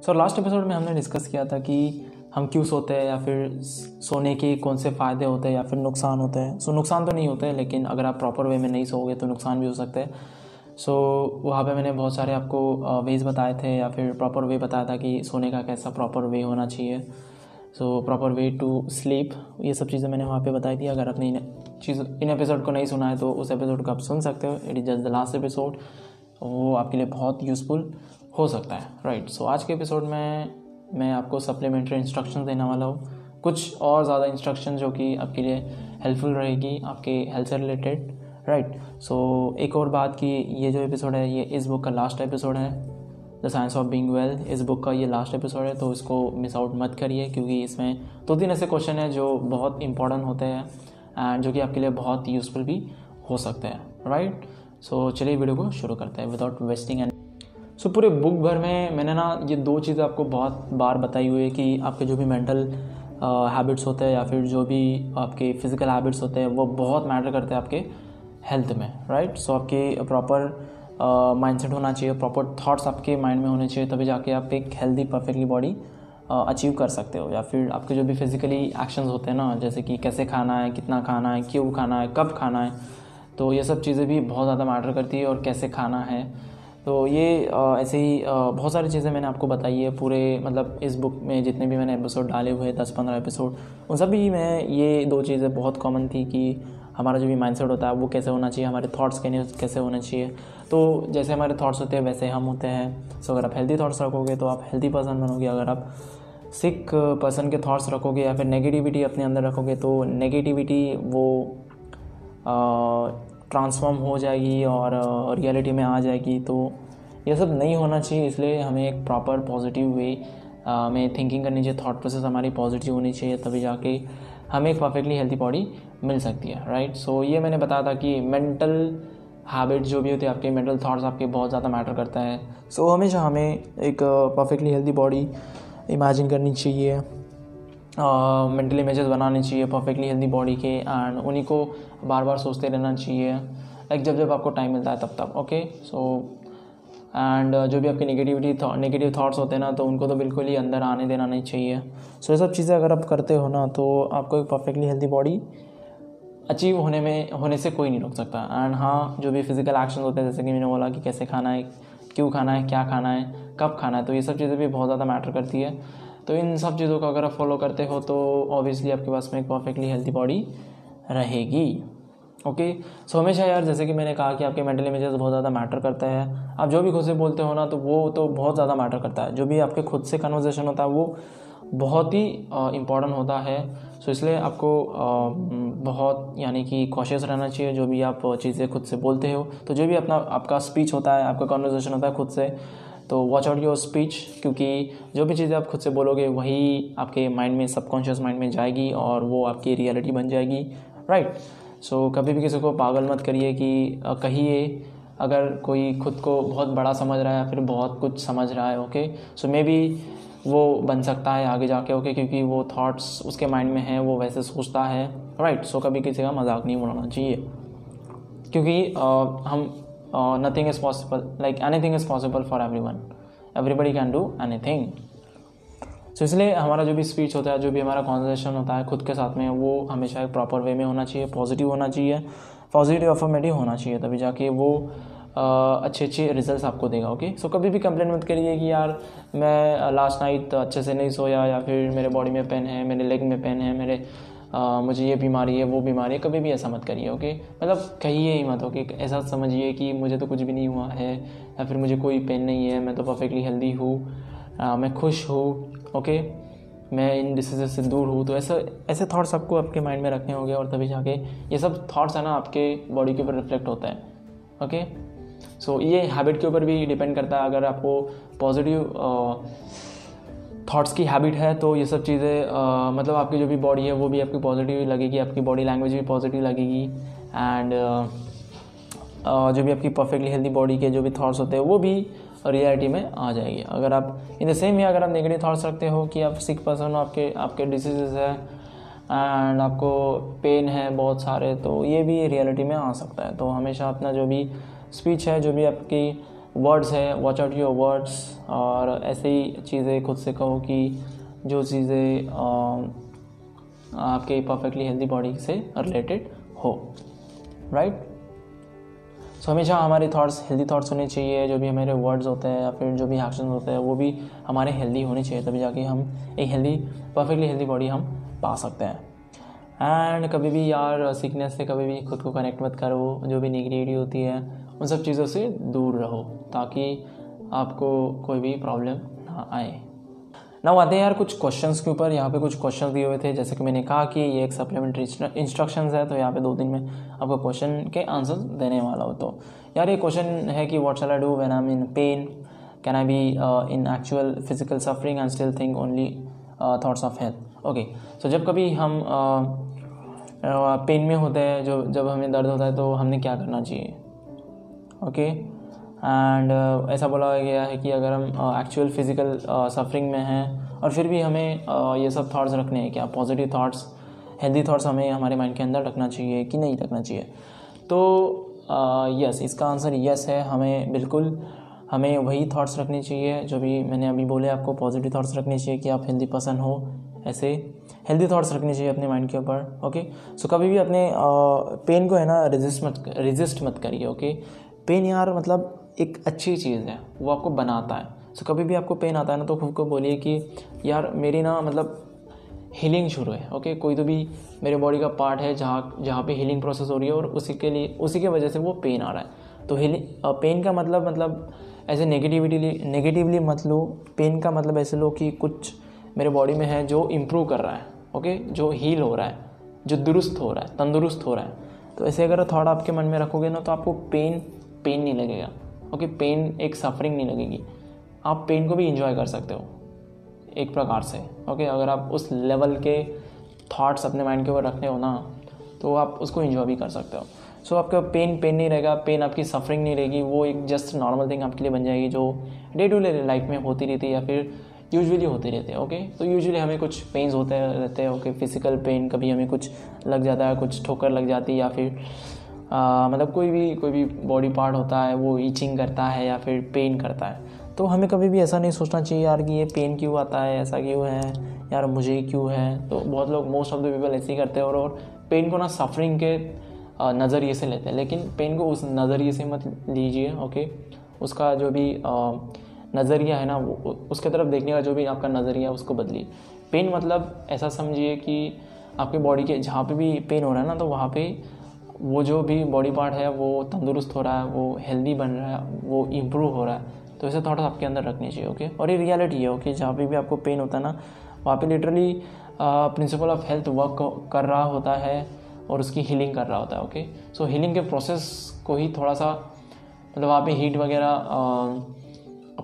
So last episode में हमने discuss किया था कि हम क्यों सोते हैं या फिर सोने के कौन से फ़ायदे होते हैं या फिर नुकसान होते हैं। सो so, नुकसान तो नहीं होते लेकिन अगर आप प्रॉपर वे में नहीं सोओगे तो नुकसान भी हो सकते हैं। सो so, वहाँ पे मैंने बहुत सारे आपको वेज बताए थे या फिर प्रॉपर वे बताया था कि सोने का कैसा प्रॉपर वे होना चाहिए। So proper way to sleep ये सब चीज़ें मैंने वहाँ पे बताई थी। अगर आपने इन चीज़ इन एपिसोड को नहीं सुना है तो उस एपिसोड को आप सुन सकते हो। It is just the last episode वो आपके लिए बहुत यूज़फुल हो सकता है राइट सो आज के एपिसोड में मैं आपको सप्लीमेंट्री इंस्ट्रक्शन देने वाला हूँ। कुछ और ज़्यादा इंस्ट्रक्शन जो कि आपके लिए हेल्पफुल रहेगी, आपके हेल्थ से रिलेटेड राइट सो एक और बात कि ये जो एपिसोड है, ये इस बुक का लास्ट एपिसोड है। The science of being well इस बुक का ये लास्ट एपिसोड है तो इसको मिस आउट मत करिए, क्योंकि इसमें दो तीन ऐसे क्वेश्चन हैं जो बहुत इंपॉर्टेंट होते हैं एंड जो कि आपके लिए बहुत यूज़फुल भी हो सकते हैं राइट सो चलिए वीडियो को शुरू करते हैं विदाउट वेस्टिंग एंड सो पूरे बुक भर में मैंने ना ये दो चीज़ें आपको बहुत बार बताई हुई है कि आपके जो भी मेंटल हैबिट्स होते हैं या फिर जो भी आपके फ़िज़िकल हैबिट्स होते हैं, वो बहुत मैटर करते हैं आपके हेल्थ में राइट सो आपके प्रॉपर माइंडसेट होना चाहिए प्रॉपर थॉट्स आपके माइंड में होने चाहिए, तभी जाके आप एक हेल्दी परफेक्टली बॉडी अचीव कर सकते हो। या फिर आपके जो भी फिज़िकली एक्शंस होते हैं ना, जैसे कि कैसे खाना है, कितना खाना है, क्यों खाना है, कब खाना है तो ये सब चीज़ें भी बहुत ज़्यादा मैटर करती है और कैसे खाना है तो ये ऐसे ही बहुत सारी चीज़ें मैंने आपको बताई है पूरे मतलब इस बुक में जितने भी मैंने एपिसोड डाले हुए हैं, दस पंद्रह एपिसोड उन सभी में ये दो चीज़ें बहुत कॉमन थी कि हमारा जो भी माइंडसेट होता है वो कैसे होना चाहिए, हमारे थॉट्स कैसे होने चाहिए। तो जैसे हमारे थॉट्स होते हैं, वैसे हम होते हैं। सो अगर आप हेल्दी थॉट्स रखोगे तो आप हेल्दी पर्सन बनोगे। अगर आप सिक पर्सन के थॉट्स रखोगे या फिर नेगेटिविटी अपने अंदर रखोगे तो नेगेटिविटी वो ट्रांसफॉर्म हो जाएगी और रियलिटी में आ जाएगी तो ये सब नहीं होना चाहिए, इसलिए हमें एक प्रॉपर पॉजिटिव वे में थिंकिंग करनी चाहिए थॉट प्रोसेस हमारी पॉजिटिव होनी चाहिए, तभी जाके हमें एक परफेक्टली हेल्थी बॉडी मिल सकती है राइट सो ये मैंने बताया था कि मेंटल हैबिट जो भी होती है, आपके मेंटल थॉट्स आपके बहुत ज़्यादा मैटर करता है। सो हमेशा हमें एक परफेक्टली हेल्दी बॉडी इमेजिन करनी चाहिए। मेंटल इमेजेस बनाने चाहिए परफेक्टली हेल्दी बॉडी के एंड उन्हीं को बार बार सोचते रहना चाहिए। लाइक जब जब आपको टाइम मिलता है, तब तब ओके सो एंड जो भी आपकी नेगेटिविटी नेगेटिव थाट्स होते हैं ना तो उनको तो बिल्कुल ही अंदर आने देना नहीं चाहिए। सो ये सब चीज़ें अगर आप करते हो ना तो आपको एक परफेक्टली हेल्दी बॉडी अचीव होने में, होने से कोई नहीं रोक सकता। एंड हाँ जो भी फ़िज़िकल एक्शन होते हैं, जैसे कि मैंने बोला कि कैसे खाना है, क्यों खाना है, क्या खाना है, कब खाना है तो ये सब चीज़ें भी बहुत ज़्यादा मैटर करती है। तो इन सब चीज़ों को अगर आप फॉलो करते हो तो ऑब्वियसली आपके पास में एक परफेक्टली हेल्थी बॉडी रहेगी। ओके सो हमेशा यार जैसे कि मैंने कहा कि आपके मेंटल इमेजेस बहुत ज़्यादा मैटर करता है। आप जो भी खुद से बोलते हो ना तो वो तो बहुत ज़्यादा मैटर करता है। जो भी आपके खुद से कन्वर्जेशन होता है वो बहुत ही इंपॉर्टेंट होता है। सो so, इसलिए आपको बहुत यानी कि कॉशियस रहना चाहिए जो भी आप चीज़ें खुद से बोलते हो। तो जो भी अपना आपका स्पीच होता है आपका कन्वर्जेशन होता है खुद से तो वॉच आउट योर स्पीच क्योंकि जो भी चीज़ें आप खुद से बोलोगे वही आपके माइंड में सबकॉन्शियस माइंड में जाएगी और वो आपकी रियलिटी बन जाएगी राइट right. सो so, कभी भी किसी को पागल मत करिए कि कहिए अगर कोई खुद को बहुत बड़ा समझ रहा है या फिर बहुत कुछ समझ रहा है ओके सो मे बी वो बन सकता है आगे जाके ओके क्योंकि वो थॉट्स उसके माइंड में हैं वो वैसे सोचता है राइट right. सो so, कभी किसी का मज़ाक नहीं बनाना चाहिए क्योंकि uh, हम nothing is possible like anything is possible for everyone everybody can do anything so इसलिए हमारा जो भी स्पीच होता है, जो भी हमारा कॉन्वर्जेशन होता है, खुद के साथ में, वो हमेशा एक प्रॉपर वे में होना चाहिए पॉजिटिव होना चाहिए पॉजिटिव अफर्मेटिव होना चाहिए, तभी जाके वो अच्छे अच्छे रिजल्ट्स आपको देगा ओके सो कभी भी कंप्लेन मत करिए कि यार, मैं लास्ट नाइट अच्छे से नहीं सोया, या फिर मेरे बॉडी में पेन है, मेरे लेग में पेन है, मेरे आ, मुझे ये बीमारी है वो बीमारी है कभी भी ऐसा मत करिए ओके मतलब कहिए ही मत ओके ऐसा समझिए कि मुझे तो कुछ भी नहीं हुआ है या फिर मुझे कोई पेन नहीं है मैं तो परफेक्टली हेल्दी हूँ मैं खुश हूँ ओके मैं इन डिसीज़ से दूर हूँ तो ऐसा ऐसे थाट्स आपको आपके माइंड में रखने होंगे और तभी जाके ये सब थाट्स है ना आपके बॉडी के ऊपर रिफ्लेक्ट होता है ओके सो so, ये हैबिट के ऊपर भी डिपेंड करता है अगर आपको पॉजिटिव थॉट्स की हैबिट है तो ये सब चीज़ें मतलब आपकी जो भी बॉडी है, वो भी आपकी पॉजिटिव लगेगी, आपकी बॉडी लैंग्वेज भी पॉजिटिव लगेगी एंड जो भी आपकी परफेक्टली हेल्दी बॉडी के जो भी थॉट्स होते हैं, वो भी रियलिटी में आ जाएगी। अगर आप इन द सेम वे अगर आप नेगेटिव थॉट्स रखते हो कि आप सिक पर्सन हो, आपके आपके डिसीजेज है एंड आपको पेन है बहुत सारे तो ये भी रियलिटी में आ सकता है। तो हमेशा अपना जो भी स्पीच है, जो भी आपकी वर्ड्स है वॉच आउट योर वर्ड्स और ऐसे ही चीज़ें खुद से कहो कि जो चीज़ें आपके परफेक्टली हेल्दी बॉडी से रिलेटेड हो राइट सो हमेशा हमारे थॉट्स हेल्दी थॉट्स होने चाहिए, जो भी हमारे वर्ड्स होते हैं या फिर जो भी एक्शन होते हैं, वो भी हमारे हेल्दी होने चाहिए, तभी जाके हम एक हेल्दी परफेक्टली हेल्दी बॉडी हम पा सकते हैं। एंड कभी भी यार सीखनेस से कभी भी खुद को कनेक्ट मत करो, जो भी निगेटिविटी होती है उन सब चीज़ों से दूर रहो ताकि आपको कोई भी प्रॉब्लम ना आए। ना आते हैं यार कुछ क्वेश्चंस के ऊपर। यहाँ पे कुछ क्वेश्चंस दिए हुए थे। जैसे कि मैंने कहा कि ये एक सप्लीमेंट्री इंस्ट्रक्शंस है तो यहाँ पे दो दिन में आपको क्वेश्चन के आंसर देने वाला हो। तो यार ये क्वेश्चन है कि what shall I do when I in pain can I be in actual physical suffering and still think only thoughts of health okay so जब कभी हम पेन uh, में होते हैं जो जब हमें दर्द होता है तो हमने क्या करना चाहिए? ओके? एंड uh, ऐसा बोला गया है कि अगर हम एक्चुअल फ़िज़िकल सफरिंग में हैं और फिर भी हमें uh, ये सब थाट्स रखने हैं क्या? पॉजिटिव थाट्स हेल्दी थाट्स हमें हमारे माइंड के अंदर रखना चाहिए कि नहीं रखना चाहिए? तो यस uh, yes, इसका आंसर यस है हमें बिल्कुल हमें वही थाट्स रखने चाहिए जो भी मैंने अभी बोले आपको पॉजिटिव थाट्स रखने चाहिए कि आप हेल्दी पर्सन हो ऐसे। हेल्दी थाट्स रखने चाहिए अपने माइंड के ऊपर ओके? सो कभी भी अपने पेन को है ना रेजिस्ट मत रेजिस्ट मत करिए ओके? पेन यार मतलब एक अच्छी चीज़ है, वो आपको बनाता है सो कभी भी आपको पेन आता है ना तो खुद को बोलिए कि यार मेरी ना मतलब हीलिंग शुरू है ओके? कोई तो भी मेरे बॉडी का पार्ट है जहाँ जहाँ पे हीलिंग प्रोसेस हो रही है और उसी के लिए, उसी के वजह से वो पेन आ रहा है तो हीलिंग पेन का मतलब मतलब ऐसे नेगेटिविटी नेगेटिवली मत लो पेन का मतलब ऐसे लो कि कुछ मेरे बॉडी में है जो इम्प्रूव कर रहा है ओके? जो हील हो रहा है, जो दुरुस्त हो रहा है, तंदुरुस्त हो रहा है तो ऐसे अगर थॉट आपके मन में रखोगे ना तो आपको पेन पेन नहीं लगेगा। ओके पेन एक सफरिंग नहीं लगेगी। आप पेन को भी इंजॉय कर सकते हो एक प्रकार से। ओके अगर आप उस लेवल के थॉट्स अपने माइंड के ऊपर रखते हो ना तो आप उसको इंजॉय भी कर सकते हो। सो so, आपका पेन पेन नहीं रहेगा पेन आपकी सफरिंग नहीं रहेगी वो एक जस्ट नॉर्मल थिंग आपके लिए बन जाएगी जो डे टू डे लाइफ में होती रहती है या फिर यूजुअली होती रहती है ओके तो यूजुअली हमें कुछ पेन्स होते रहते हैं ओके फ़िज़िकल पेन कभी हमें कुछ लग जाता है कुछ ठोकर लग जाती है या फिर मतलब कोई भी कोई भी बॉडी पार्ट होता है वो ईचिंग करता है या फिर पेन करता है तो हमें कभी भी ऐसा नहीं सोचना चाहिए यार कि ये पेन क्यों आता है ऐसा क्यों है यार मुझे क्यों है तो बहुत लोग मोस्ट ऑफ़ द पीपल ऐसे ही करते हैं और, और पेन को ना सफरिंग के नज़रिए से लेते हैं लेकिन पेन को उस नज़रिए से मत लीजिए ओके उसका जो भी नज़रिया है ना वो उसके तरफ़ देखने का जो भी आपका नज़रिया है उसको बदलिए। पेन मतलब ऐसा समझिए कि आपके बॉडी के जहाँ पे भी पेन हो रहा है ना तो वहाँ पे वो जो भी बॉडी पार्ट है, वो तंदुरुस्त हो रहा है, वो हेल्दी बन रहा है, वो इम्प्रूव हो रहा है तो ऐसे थॉट्स आपके अंदर रखने चाहिए ओके और ये रियलिटी है ओके जहाँ पे भी आपको पेन होता है ना, वहाँ पे literally principle of health work कर रहा होता है और उसकी हीलिंग कर रहा होता है ओके सो हीलिंग के प्रोसेस को ही थोड़ा सा मतलब वहाँ पे हीट वगैरह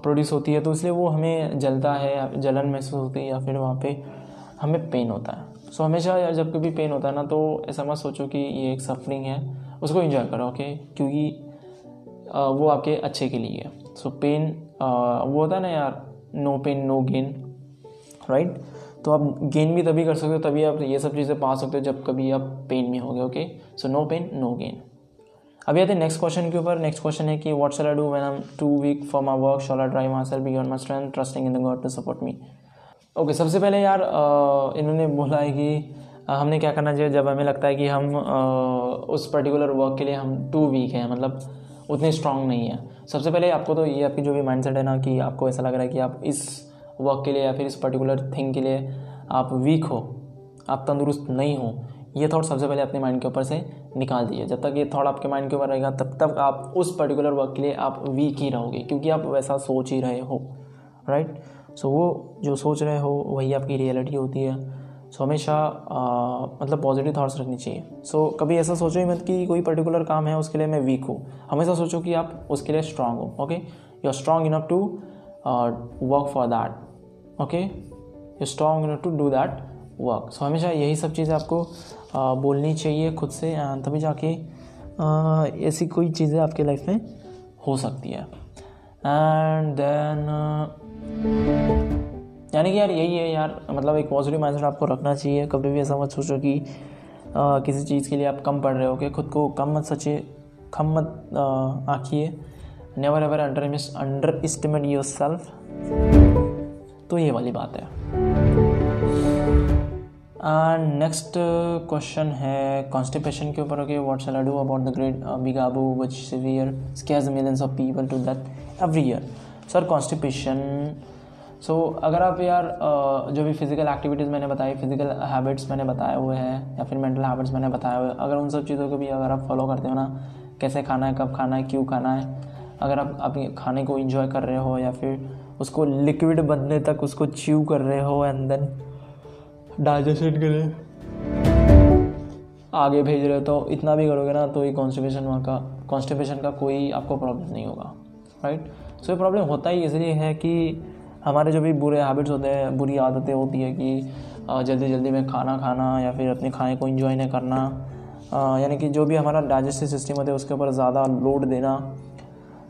प्रोड्यूस होती है तो इसलिए वो हमें जलता है जलन महसूस होती है या फिर वहाँ पे हमें पेन होता है। सो so, हमेशा यार जब कभी पेन होता है ना तो ऐसा मत सोचो कि ये एक सफरिंग है। उसको इन्जॉय करो ओके क्योंकि वो आपके अच्छे के लिए है। सो पेन वो होता है ना यार no pain no gain right तो आप गेन भी तभी कर सकते हो तभी आप ये सब चीज़ें पा सकते हो जब कभी आप पेन में हो गए okay so no pain no gain अभी आते हैं नेक्स्ट क्वेश्चन के ऊपर। नेक्स्ट क्वेश्चन है कि what shall I do when I am too weak for my work shall I drive myself beyond my strength trusting in the God to support me okay सबसे पहले यार इन्होंने बोला है कि हमने क्या करना चाहिए? जब हमें लगता है कि हम उस पर्टिकुलर वर्क के लिए हम टू वीक हैं मतलब उतने स्ट्रांग नहीं है। सबसे पहले आपको तो ये आपकी जो भी माइंडसेट है ना कि आपको ऐसा लग रहा है कि आप इस वर्क के लिए या फिर इस पर्टिकुलर थिंग के लिए आप वीक हो, आप तंदुरुस्त नहीं हो, ये थॉट सबसे पहले अपने माइंड के ऊपर से निकाल दीजिए। जब तक ये थॉट आपके माइंड के ऊपर रहेगा, तब तक आप उस पर्टिकुलर वर्क के लिए आप वीक ही रहोगे, क्योंकि आप वैसा सोच ही रहे हो राइट सो वो जो सोच रहे हो वही आपकी रियलिटी होती है। सो हमेशा मतलब पॉजिटिव थाट्स रखनी चाहिए। सो कभी ऐसा सोचो ही मत कि कोई पर्टिकुलर काम है उसके लिए मैं वीक हूँ। हमेशा सोचो कि आप उसके लिए स्ट्रांग हो okay you are strong enough to work for that okay you strong enough to do that work so हमेशा यही सब चीज़ें आपको uh, बोलनी चाहिए खुद से तभी जाके uh, ऐसी कोई चीज़ें आपके लाइफ में हो सकती है। एंड देन यानी कि यार यही है यार मतलब एक पॉजिटिव माइंडसेट आपको रखना चाहिए। कभी भी ऐसा मत सोचो कि आ, किसी चीज़ के लिए आप कम पढ़ रहे हो कि खुद को कम मत सचे कम मत आँखिए। Never ever under underestimate yourself तो ये वाली बात है। नेक्स्ट क्वेश्चन है कॉन्स्टिपेशन के ऊपर okay what shall I do about the great bugaboo which severe scares millions of people to death every year sir constipation so अगर आप यार जो भी फ़िज़िकल एक्टिविटीज़ मैंने बताई फ़िज़िकल हैबिट्स मैंने बताए हुए हैं, या फिर मेंटल हैबिट्स मैंने बताए हुए अगर उन सब चीज़ों को भी अगर आप फॉलो करते हो ना, कैसे खाना है, कब खाना है, क्यों खाना है, अगर आप अपने खाने को इंजॉय कर रहे हो, या फिर उसको लिक्विड बनने तक उसको च्यू कर रहे हो एंड देन डाइजेशन के लिए आगे भेज रहे हो तो इतना भी करोगे ना तो ये कॉन्स्टिपेशन वहाँ का कॉन्स्टिपेशन का कोई आपको प्रॉब्लम नहीं होगा राइट सो ये प्रॉब्लम होता ही इसलिए है कि हमारे जो भी बुरे हैबिट्स होते हैं बुरी आदतें होती है कि जल्दी जल्दी में खाना खाना या फिर अपने खाने को इंजॉय नहीं करना यानी कि जो भी हमारा डाइजेस्टिव सिस्टम होता है उसके ऊपर ज़्यादा लोड देना।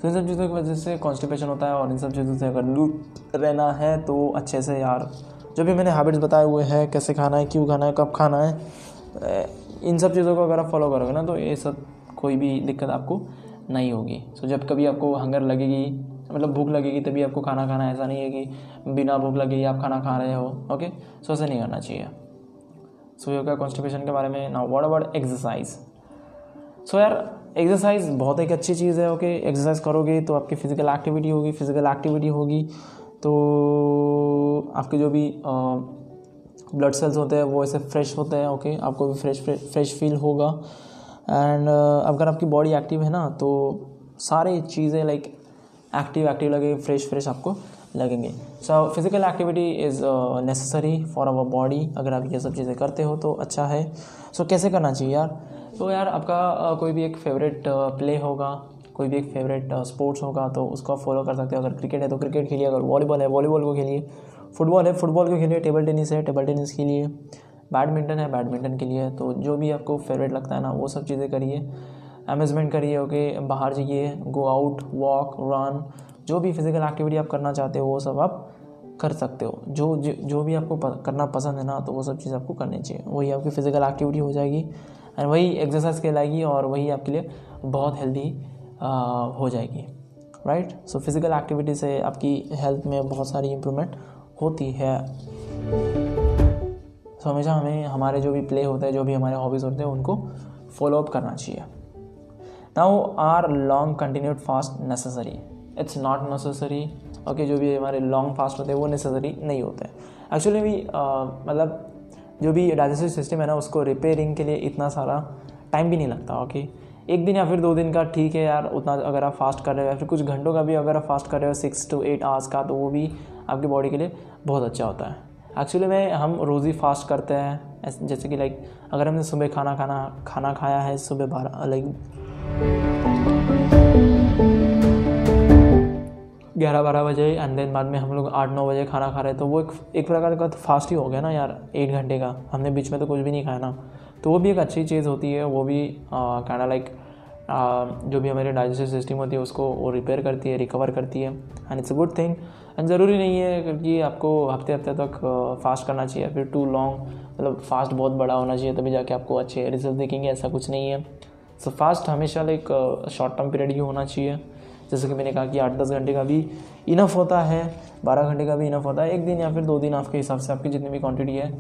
तो इन सब चीज़ों की वजह से कॉन्स्टिपेशन होता है और इन सब चीज़ों से अगर दूर रहना है तो अच्छे से यार जो भी मैंने हैबिट्स बताए हुए हैं कैसे खाना है क्यों खाना है कब खाना है इन सब चीज़ों को अगर आप फॉलो करोगे ना तो ये सब कोई भी दिक्कत आपको नहीं होगी। सो so, जब कभी आपको हंगर लगेगी मतलब भूख लगेगी तभी आपको खाना खाना ऐसा नहीं है कि बिना भूख लगेगी आप खाना खा रहे हो ओके सो ऐसा नहीं करना चाहिए। सो योगा कॉन्स्टिपेशन के बारे में ना वर्ड अबाउट एक्सरसाइज सो यार एक्सरसाइज बहुत एक अच्छी चीज़ है ओके एक्सरसाइज करोगे तो आपकी फ़िज़िकल एक्टिविटी होगी। फ़िज़िकल एक्टिविटी होगी तो आपके जो भी ब्लड सेल्स होते हैं, वो ऐसे फ्रेश होते हैं ओके आपको भी फ्रेश फ्रेश फील होगा। एंड अगर आपकी बॉडी एक्टिव है ना तो सारे चीज़ें लाइक एक्टिव एक्टिव लगे फ्रेश फ्रेश आपको लगेंगे। So physical activity is necessary for our body अगर आप ये सब चीज़ें करते हो तो अच्छा है। सो so, कैसे करना चाहिए यार? तो यार आपका uh, कोई भी एक फेवरेट प्ले uh, होगा कोई भी एक फेवरेट स्पोर्ट्स uh, होगा तो उसको आप फॉलो कर सकते हो। अगर क्रिकेट है तो क्रिकेट खेलिए अगर वॉलीबॉल है वॉलीबॉल को खेलिए। फुटबॉल है फुटबॉल को खेलिए टेबल टेनिस है टेबल टेनिस के लिए बैडमिंटन है बैडमिंटन के लिए तो जो भी आपको फेवरेट लगता है ना वो सब चीज़ें करिए। अमेजमेंट करिए ओके बाहर जाइए गो आउट वॉक रन जो भी फ़िज़िकल एक्टिविटी आप करना चाहते हो वो सब आप कर सकते हो। जो जो, जो भी आपको करना पसंद है ना तो वो सब चीज़ आपको करनी चाहिए। वही आपकी फ़िज़िकल एक्टिविटी हो जाएगी एंड वही एक्सरसाइज कहलाएगी और वही आपके लिए बहुत हेल्दी हो जाएगी। राइट सो फ़िज़िकल एक्टिविटी से आपकी हेल्थ में बहुत सारी इम्प्रूवमेंट होती है। तो हमेशा हमें हमारे जो भी प्ले होते हैं जो भी हमारे हॉबीज़ होते हैं उनको फॉलो अप करना चाहिए। Now are long continued fast necessary it's not necessary okay जो भी हमारे लॉन्ग फास्ट होते हैं, वो नेसेसरी नहीं होते एक्चुअली भी मतलब जो भी डाइजेस्टिव सिस्टम है ना, उसको रिपेयरिंग के लिए इतना सारा टाइम भी नहीं लगता ओके एक दिन या फिर दो दिन का ठीक है यार, उतना अगर आप फास्ट कर रहे हो, या फिर कुछ घंटों का भी अगर आप फास्ट कर रहे हो सिक्स टू एट आवर्स का तो वो भी आपकी बॉडी के लिए बहुत अच्छा होता है. एक्चुअली में, हम रोज़ ही फास्ट करते हैं जैसे कि लाइक अगर हमने सुबह खाना खाना खाना खाया है सुबह बारह लाइक ग्यारह बारह बजे एंड देन बाद में हम लोग आठ नौ बजे खाना खा रहे तो वो एक एक प्रकार का तो फास्ट ही हो गया ना यार, एक घंटे का। हमने बीच में तो कुछ भी नहीं खाया ना। तो वो भी एक अच्छी चीज़ होती है, वो भी कहना लाइक जो भी हमारी डाइजेस्टिव सिस्टम होती है, उसको वो रिपेयर करती है रिकवर करती है। And it's a good thing and ज़रूरी नहीं है क्योंकि आपको हफ़्ते हफ़्ते तक फास्ट करना चाहिए। फिर टू लॉन्ग मतलब फास्ट बहुत बड़ा होना चाहिए, तभी जाके आपको अच्छे रिज़ल्ट दिखेंगे, ऐसा कुछ नहीं है। सो so, फास्ट हमेशा लाइक शॉर्ट टर्म पीरियड ही होना चाहिए। जैसे कि मैंने कहा कि आठ दस घंटे का भी इनफ होता है बारह घंटे का भी इनफ होता है। एक दिन या फिर दो दिन आपके हिसाब से आपकी जितनी भी क्वांटिटी है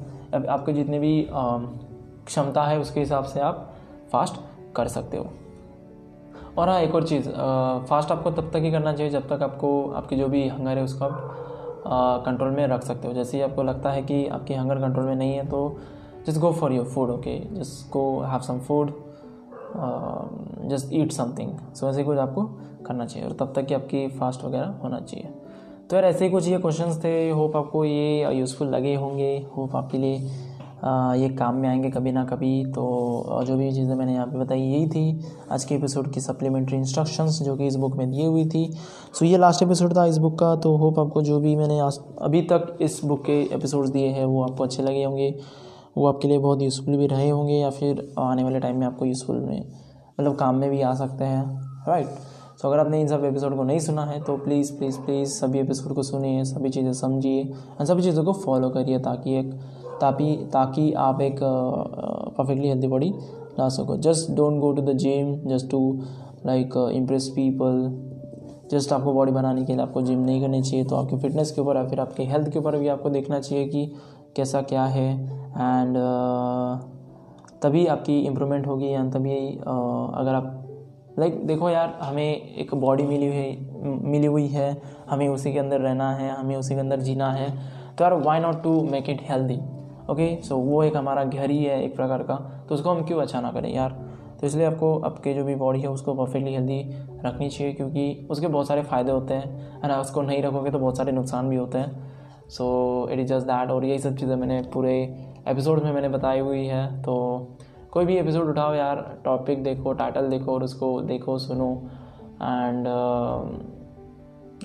आपके जितनी भी क्षमता है उसके हिसाब से आप फास्ट कर सकते हो। और हाँ एक और चीज़ फास्ट आपको तब तक ही करना चाहिए जब तक आपको आपकी जो भी हंगर है उसको आप कंट्रोल में रख सकते हो। जैसे ही आपको लगता है कि आपकी हंगर कंट्रोल में नहीं है तो just go for your food okay just go have some food just eat something so ऐसे कुछ आपको करना चाहिए और तब तक कि आपकी फास्ट वगैरह होना चाहिए। तो यार, ऐसे ही कुछ ये क्वेश्चंस थे। होप आपको ये यूज़फुल लगे होंगे। होप आपके लिए ये काम में आएँगे कभी ना कभी। तो जो भी चीज़ें मैंने यहाँ पे बताई, यही थी। आज के एपिसोड की सप्लीमेंट्री इंस्ट्रक्शंस जो कि इस बुक में दी हुई थी। सो ये लास्ट एपिसोड था इस बुक का। तो होप आपको जो भी मैंने अभी तक इस बुक के एपिसोड्स दिए हैं, वो आपको अच्छे लगे होंगे। वो आपके लिए बहुत यूज़फुल भी रहे होंगे या फिर आने वाले टाइम में आपको यूज़फुल में मतलब काम में भी आ सकते हैं राइट सो अगर आपने इन सब एपिसोड को नहीं सुना है तो प्लीज़ प्लीज़ प्लीज़ सभी एपिसोड को सुनिए, सभी चीज़ें समझिए और सभी चीज़ों को फॉलो करिए ताकि एक ताकि ताकि आप एक परफेक्टली हेल्दी बॉडी ला सको। Just don't go to the gym just to like impress people just आपको बॉडी बनाने के लिए आपको जिम नहीं करनी चाहिए तो आपकी फिटनेस के ऊपर या फिर आपके हेल्थ के ऊपर भी आपको देखना चाहिए कि कैसा क्या है एंड तभी आपकी इम्प्रूवमेंट होगी या तभी अगर आप लाइक like, देखो यार हमें एक बॉडी मिली हुई मिली हुई है हमें उसी के अंदर रहना है हमें उसी के अंदर जीना है तो यार why not to make it healthy okay so वो एक हमारा घर ही है एक प्रकार का तो उसको हम क्यों अच्छा ना करें यार? तो इसलिए आपको आपके जो भी बॉडी है उसको परफेक्टली हेल्दी रखनी चाहिए क्योंकि उसके बहुत सारे फ़ायदे होते हैं ना? उसको नहीं रखोगे तो बहुत सारे नुकसान भी होते हैं। So it is just that और यही सब चीज़ें मैंने पूरे एपिसोड में मैंने बताई हुई है। तो कोई भी एपिसोड उठाओ यार टॉपिक देखो टाइटल देखो और उसको देखो, सुनो। And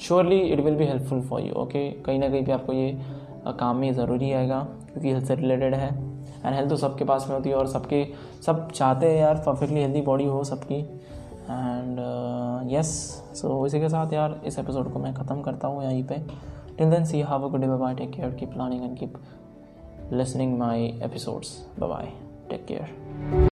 surely it will be helpful for you okay कहीं ना कहीं पे आपको ये काम में ज़रूरी आएगा, क्योंकि हेल्थ से रिलेटेड है। एंड हेल्थ तो सबके पास में होती है और सबके, सब चाहते हैं यार परफेक्टली हेल्दी बॉडी हो सबकी। एंड यस सो इसी के साथ यार, इस एपिसोड को मैं ख़त्म करता हूँ यहीं पे। till then see you have a good day bye bye take care. Keep learning and keep listening my episodes. Bye bye take care.